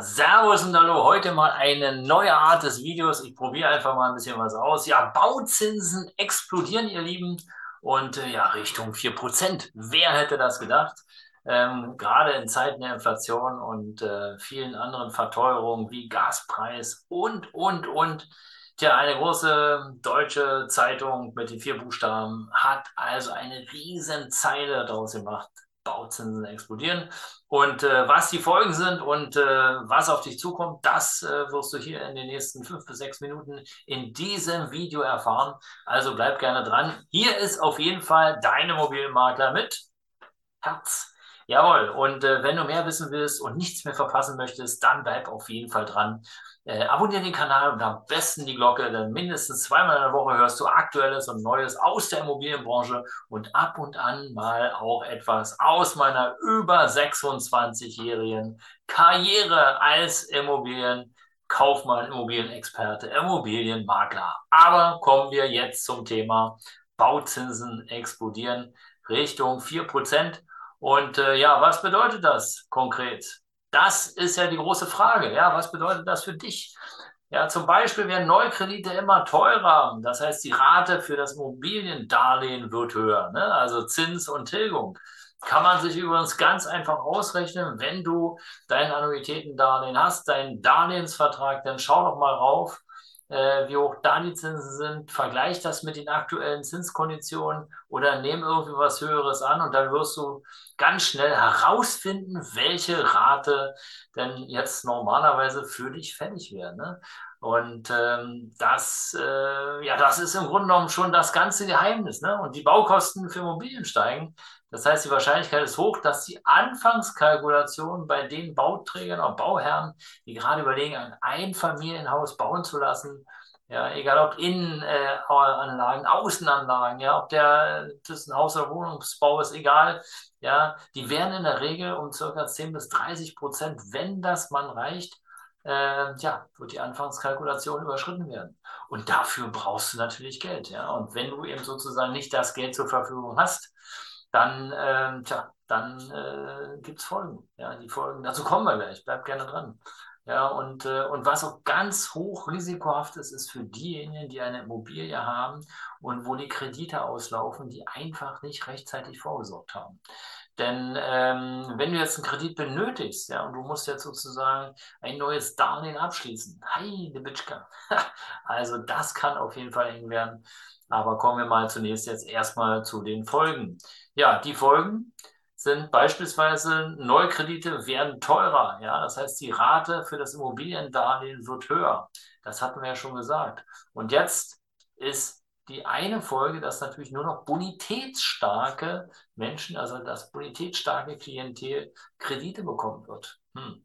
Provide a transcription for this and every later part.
Servus und Hallo. Heute mal eine neue Art des Videos. Ich probiere einfach mal ein bisschen was aus. Ja, Bauzinsen explodieren, ihr Lieben. Und äh, ja, Richtung 4%. Wer hätte das gedacht? Ähm, gerade in Zeiten der Inflation und äh, vielen anderen Verteuerungen wie Gaspreis und, und, und. Tja, eine große deutsche Zeitung mit den vier Buchstaben hat also eine riesen Zeile daraus gemacht. Bauzinsen explodieren. Und äh, was die Folgen sind und äh, was auf dich zukommt, das äh, wirst du hier in den nächsten fünf bis sechs Minuten in diesem Video erfahren. Also bleib gerne dran. Hier ist auf jeden Fall dein Immobilienmakler mit Herz. Jawohl, und äh, wenn du mehr wissen willst und nichts mehr verpassen möchtest, dann bleib auf jeden Fall dran. Äh, abonniere den Kanal und am besten die Glocke, denn mindestens zweimal in der Woche hörst du Aktuelles und Neues aus der Immobilienbranche und ab und an mal auch etwas aus meiner über 26-jährigen Karriere als Immobilienkaufmann, Immobilienexperte, Immobilienmakler. Aber kommen wir jetzt zum Thema Bauzinsen explodieren Richtung 4%. Und äh, ja, was bedeutet das konkret? Das ist ja die große Frage. Ja, was bedeutet das für dich? Ja, zum Beispiel werden Neukredite immer teurer. Das heißt, die Rate für das Immobiliendarlehen wird höher. Ne? Also Zins und Tilgung. Kann man sich übrigens ganz einfach ausrechnen, wenn du dein Annuitätendarlehen hast, deinen Darlehensvertrag, dann schau doch mal rauf, äh, wie hoch da die Zinsen sind, vergleich das mit den aktuellen Zinskonditionen oder nehm irgendwie was Höheres an und dann wirst du ganz schnell herausfinden, welche Rate denn jetzt normalerweise für dich fällig wäre. Ne? Und ähm, das, äh, ja, das ist im Grunde genommen schon das ganze Geheimnis. Ne? Und die Baukosten für Immobilien steigen. Das heißt, die Wahrscheinlichkeit ist hoch, dass die Anfangskalkulation bei den Bauträgern oder Bauherren, die gerade überlegen, ein Einfamilienhaus bauen zu lassen, ja, egal ob Innenanlagen, äh, Außenanlagen, ja, ob der das ein Haus- oder Wohnungsbau ist, egal, ja, die werden in der Regel um circa 10 bis 30 Prozent, wenn das man reicht, äh, ja, wird die Anfangskalkulation überschritten werden. Und dafür brauchst du natürlich Geld, ja. Und wenn du eben sozusagen nicht das Geld zur Verfügung hast, dann, äh, tja, dann äh, gibt es Folgen. Ja, die Folgen, dazu kommen wir gleich, bleib gerne dran. Ja, und, äh, und was auch ganz hoch risikohaft ist, ist für diejenigen, die eine Immobilie haben und wo die Kredite auslaufen, die einfach nicht rechtzeitig vorgesorgt haben. Denn ähm, wenn du jetzt einen Kredit benötigst, ja, und du musst jetzt sozusagen ein neues Darlehen abschließen, heide Bitchka. also das kann auf jeden Fall eng werden. Aber kommen wir mal zunächst jetzt erstmal zu den Folgen. Ja, die Folgen sind beispielsweise Neukredite werden teurer. Ja, das heißt, die Rate für das Immobiliendarlehen wird höher. Das hatten wir ja schon gesagt. Und jetzt ist die eine Folge, dass natürlich nur noch bonitätsstarke Menschen, also das bonitätsstarke Klientel Kredite bekommen wird. Hm.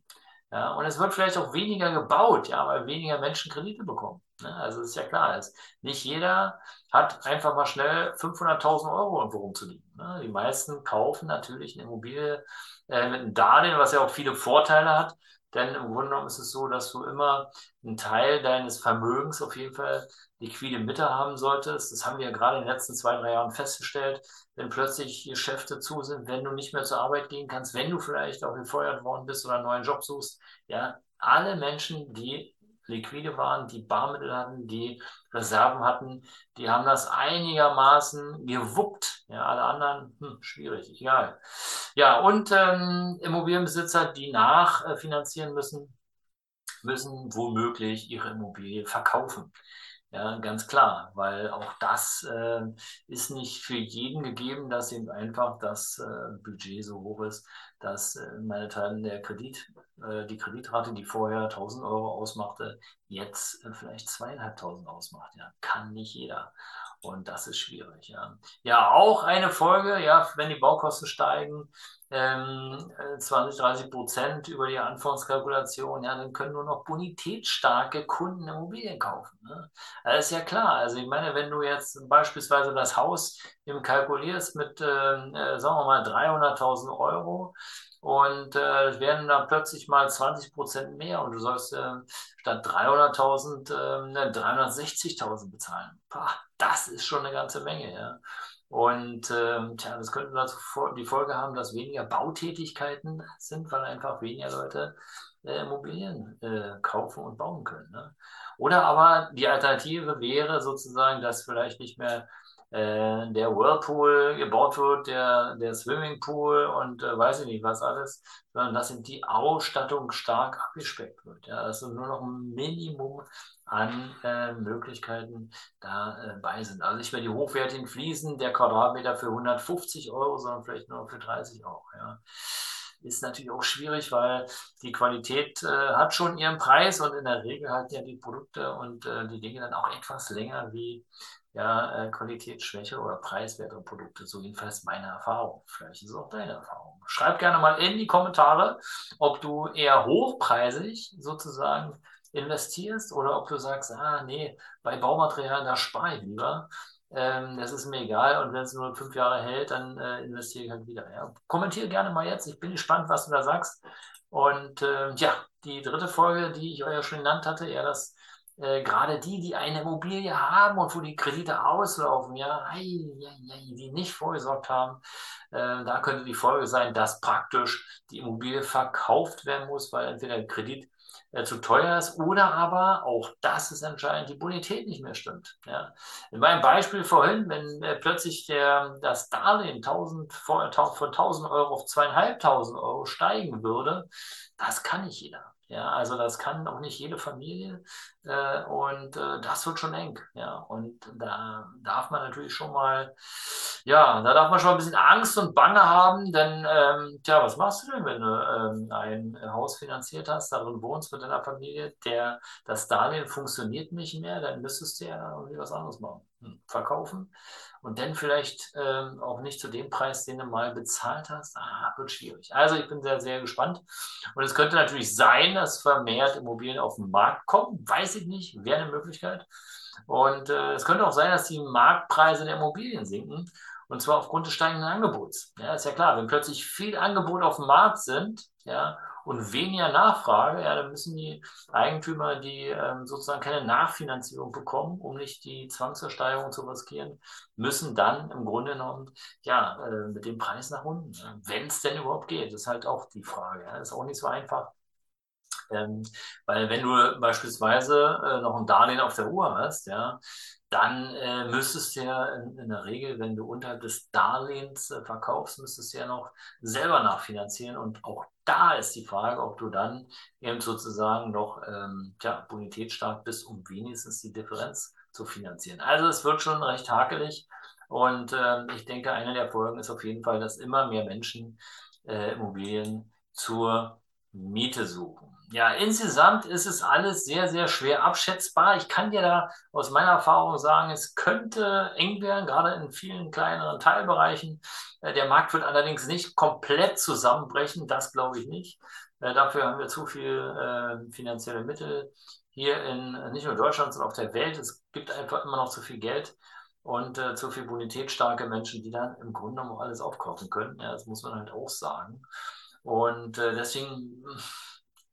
Ja, und es wird vielleicht auch weniger gebaut, ja, weil weniger Menschen Kredite bekommen. Ne? Also ist ja klar, ist, nicht jeder hat einfach mal schnell 500.000 Euro irgendwo rumzuliegen. Ne? Die meisten kaufen natürlich eine Immobilie äh, mit einem Darlehen, was ja auch viele Vorteile hat. Denn im Grunde genommen ist es so, dass du immer einen Teil deines Vermögens auf jeden Fall liquide Mitte haben solltest. Das haben wir ja gerade in den letzten zwei, drei Jahren festgestellt. Wenn plötzlich Geschäfte zu sind, wenn du nicht mehr zur Arbeit gehen kannst, wenn du vielleicht auch gefeuert worden bist oder einen neuen Job suchst, ja, alle Menschen, die liquide waren, die Barmittel hatten, die Reserven hatten, die haben das einigermaßen gewuppt. Ja, alle anderen, hm, schwierig, egal. Ja, und ähm, Immobilienbesitzer, die nachfinanzieren müssen, müssen womöglich ihre Immobilie verkaufen. Ja, ganz klar, weil auch das äh, ist nicht für jeden gegeben, dass eben einfach das äh, Budget so hoch ist, dass äh, meine Teilen der Kredit, äh, die Kreditrate, die vorher 1000 Euro ausmachte, jetzt äh, vielleicht zweieinhalbtausend ausmacht. Ja, kann nicht jeder. Und das ist schwierig. Ja, ja auch eine Folge, ja, wenn die Baukosten steigen, ähm, 20, 30 Prozent über die Anfangskalkulation, ja, dann können nur noch bonitätsstarke Kunden Immobilien kaufen. Ne? Das ist ja klar. Also ich meine, wenn du jetzt beispielsweise das Haus im kalkulierst mit, ähm, äh, sagen wir mal, 300.000 Euro, und äh, es werden da plötzlich mal 20 Prozent mehr und du sollst äh, statt 300.000 äh, 360.000 bezahlen. Pah, das ist schon eine ganze Menge, ja. Und ähm, tja, das könnte dazu die Folge haben, dass weniger Bautätigkeiten sind, weil einfach weniger Leute äh, Immobilien äh, kaufen und bauen können. Ne? Oder aber die Alternative wäre sozusagen, dass vielleicht nicht mehr äh, der Whirlpool gebaut wird, der, der Swimmingpool und äh, weiß ich nicht was alles, sondern dass die Ausstattung stark abgespeckt wird. Ja, dass nur noch ein Minimum an äh, Möglichkeiten dabei äh, sind. Also nicht mehr die hochwertigen Fliesen, der Quadratmeter für 150 Euro, sondern vielleicht nur für 30 Euro. Ja. Ist natürlich auch schwierig, weil die Qualität äh, hat schon ihren Preis und in der Regel halten ja die Produkte und äh, die Dinge dann auch etwas länger wie ja, äh, oder preiswertere Produkte. So jedenfalls meine Erfahrung. Vielleicht ist es auch deine Erfahrung. Schreib gerne mal in die Kommentare, ob du eher hochpreisig sozusagen investierst oder ob du sagst, ah nee, bei Baumaterialien, da spare ich lieber. Ähm, das ist mir egal und wenn es nur fünf Jahre hält, dann äh, investiere ich halt wieder. Ja. Kommentiere gerne mal jetzt. Ich bin gespannt, was du da sagst. Und äh, ja, die dritte Folge, die ich euch ja schon genannt hatte, eher das äh, gerade die, die eine Immobilie haben und wo die Kredite auslaufen, ja, ei, ei, ei, die nicht vorgesorgt haben, äh, da könnte die Folge sein, dass praktisch die Immobilie verkauft werden muss, weil entweder der Kredit äh, zu teuer ist oder aber, auch das ist entscheidend, die Bonität nicht mehr stimmt. Ja. In meinem Beispiel vorhin, wenn äh, plötzlich der, das Darlehen 1000, von, von 1000 Euro auf 2500 Euro steigen würde, das kann nicht jeder. Ja, also das kann auch nicht jede Familie äh, und äh, das wird schon eng. Ja, und da darf man natürlich schon mal, ja, da darf man schon ein bisschen Angst und Bange haben, denn, ähm, tja, was machst du denn, wenn du ähm, ein Haus finanziert hast, darin wohnst mit deiner Familie, der, das Darlehen funktioniert nicht mehr, dann müsstest du ja irgendwie was anderes machen. Hm, verkaufen und dann vielleicht ähm, auch nicht zu dem Preis, den du mal bezahlt hast, ah, wird schwierig. Also ich bin sehr, sehr gespannt. Und es könnte natürlich sein, dass vermehrt Immobilien auf den Markt kommen. Weiß ich nicht, wäre eine Möglichkeit. Und äh, es könnte auch sein, dass die Marktpreise der Immobilien sinken. Und zwar aufgrund des steigenden Angebots. Ja, ist ja klar, wenn plötzlich viel Angebot auf dem Markt sind, ja, und weniger Nachfrage, ja, dann müssen die Eigentümer, die ähm, sozusagen keine Nachfinanzierung bekommen, um nicht die Zwangsversteigerung zu riskieren, müssen dann im Grunde genommen ja, äh, mit dem Preis nach unten, wenn es denn überhaupt geht. Ist halt auch die Frage. Ja. Ist auch nicht so einfach. Ähm, weil wenn du beispielsweise äh, noch ein Darlehen auf der Uhr hast, ja, dann äh, müsstest du ja in, in, der Regel, wenn du unterhalb des Darlehens äh, verkaufst, müsstest du ja noch selber nachfinanzieren. Und auch da ist die Frage, ob du dann eben sozusagen noch ähm, ja, bonitätsstark bist, um wenigstens die Differenz zu finanzieren. Also es wird schon recht hakelig. Und äh, ich denke, eine der Folgen ist auf jeden Fall, dass immer mehr Menschen äh, Immobilien zur Miete suchen ja, insgesamt ist es alles sehr, sehr schwer abschätzbar. Ich kann dir da aus meiner Erfahrung sagen, es könnte eng werden, gerade in vielen kleineren Teilbereichen. Äh, der Markt wird allerdings nicht komplett zusammenbrechen, das glaube ich nicht. Äh, dafür haben wir zu viel äh, finanzielle Mittel hier in nicht nur Deutschland, sondern auf der Welt. Es gibt einfach immer noch zu viel Geld und zu viel bonitätsstarke Menschen, die dann im Grunde genommen alles aufkaufen können. Ja, das muss man halt auch sagen. Und deswegen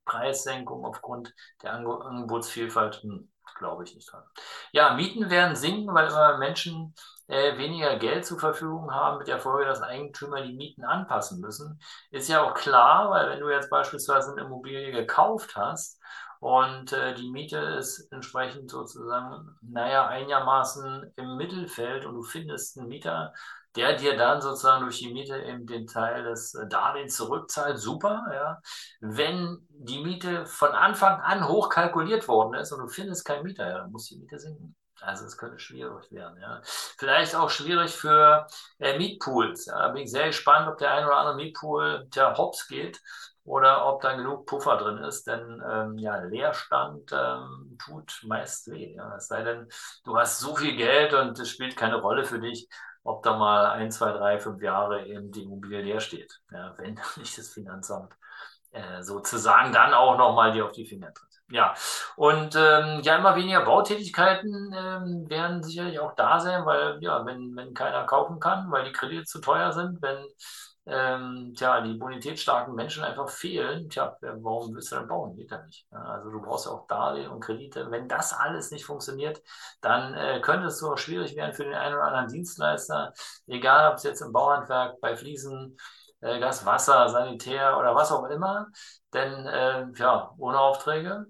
Preissenkung aufgrund der Angebotsvielfalt, hm, glaube ich nicht dran. Ja, Mieten werden sinken, weil immer Menschen äh, weniger Geld zur Verfügung haben, mit der Folge, dass Eigentümer die Mieten anpassen müssen. Ist ja auch klar, weil wenn du jetzt beispielsweise eine Immobilie gekauft hast und äh, die Miete ist entsprechend sozusagen, naja, einigermaßen im Mittelfeld und du findest einen Mieter, der dir dann sozusagen durch die Miete eben den Teil des äh, Darlehens zurückzahlt, super, ja. Wenn die Miete von Anfang an hoch kalkuliert worden ist und du findest keinen Mieter, ja, dann muss die Miete sinken. Also es könnte schwierig werden. Ja. Vielleicht auch schwierig für äh, Mietpools. Da bin ich sehr gespannt, ob der ein oder andere Mietpool tja, hops geht oder ob da genug Puffer drin ist, denn ähm, ja, Leerstand ähm, tut meist weh. Ja. Es sei denn, du hast so viel Geld und es spielt keine Rolle für dich, ob da mal ein, zwei, drei, fünf Jahre eben die Immobilie leer steht. Ja, wenn nicht das Finanzamt äh, sozusagen dann auch nochmal dir auf die Finger tritt. Ja, und ähm, ja, immer weniger Bautätigkeiten ähm, werden sicherlich auch da sein, weil ja, wenn, wenn keiner kaufen kann, weil die Kredite zu teuer sind, wenn ähm, tja, die bonitätsstarken Menschen einfach fehlen, tja, warum willst du denn bauen? Geht ja nicht. Also du brauchst ja auch Darlehen und Kredite. Wenn das alles nicht funktioniert, dann äh, könnte es so schwierig werden für den einen oder anderen Dienstleister, egal ob es jetzt im Bauhandwerk, bei Fliesen, äh, Gas, Wasser, Sanitär oder was auch immer. Denn äh, ja, ohne Aufträge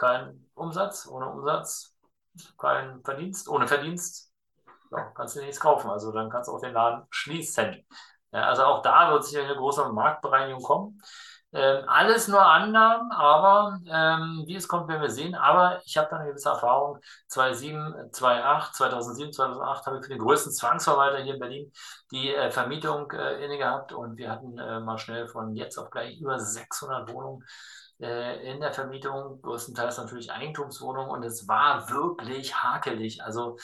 kein Umsatz, ohne Umsatz kein Verdienst, ohne Verdienst ja, kannst du nichts kaufen. Also dann kannst du auch den Laden schließen. Ja, also auch da wird sicher eine große Marktbereinigung kommen. Ähm, alles nur Annahmen, aber ähm, wie es kommt, werden wir sehen. Aber ich habe da eine gewisse Erfahrung. 2007, 2008, 2007, 2008 habe ich für den größten Zwangsverwalter hier in Berlin die äh, Vermietung äh, inne gehabt und wir hatten äh, mal schnell von jetzt auf gleich über 600 Wohnungen äh, in der Vermietung, größtenteils natürlich Eigentumswohnungen und es war wirklich hakelig. Also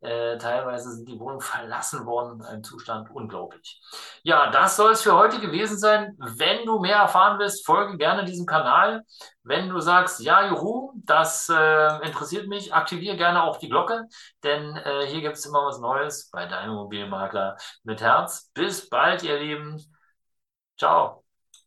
äh, teilweise sind die Wohnungen verlassen worden, ein Zustand unglaublich. Ja, das soll es für heute gewesen sein. Wenn du mehr erfahren willst, folge gerne diesem Kanal. Wenn du sagst, ja, juhu, das äh, interessiert mich, aktiviere gerne auch die Glocke, denn äh, hier gibt es immer was Neues bei deinem Immobilienmakler mit Herz. Bis bald, ihr Lieben. Ciao.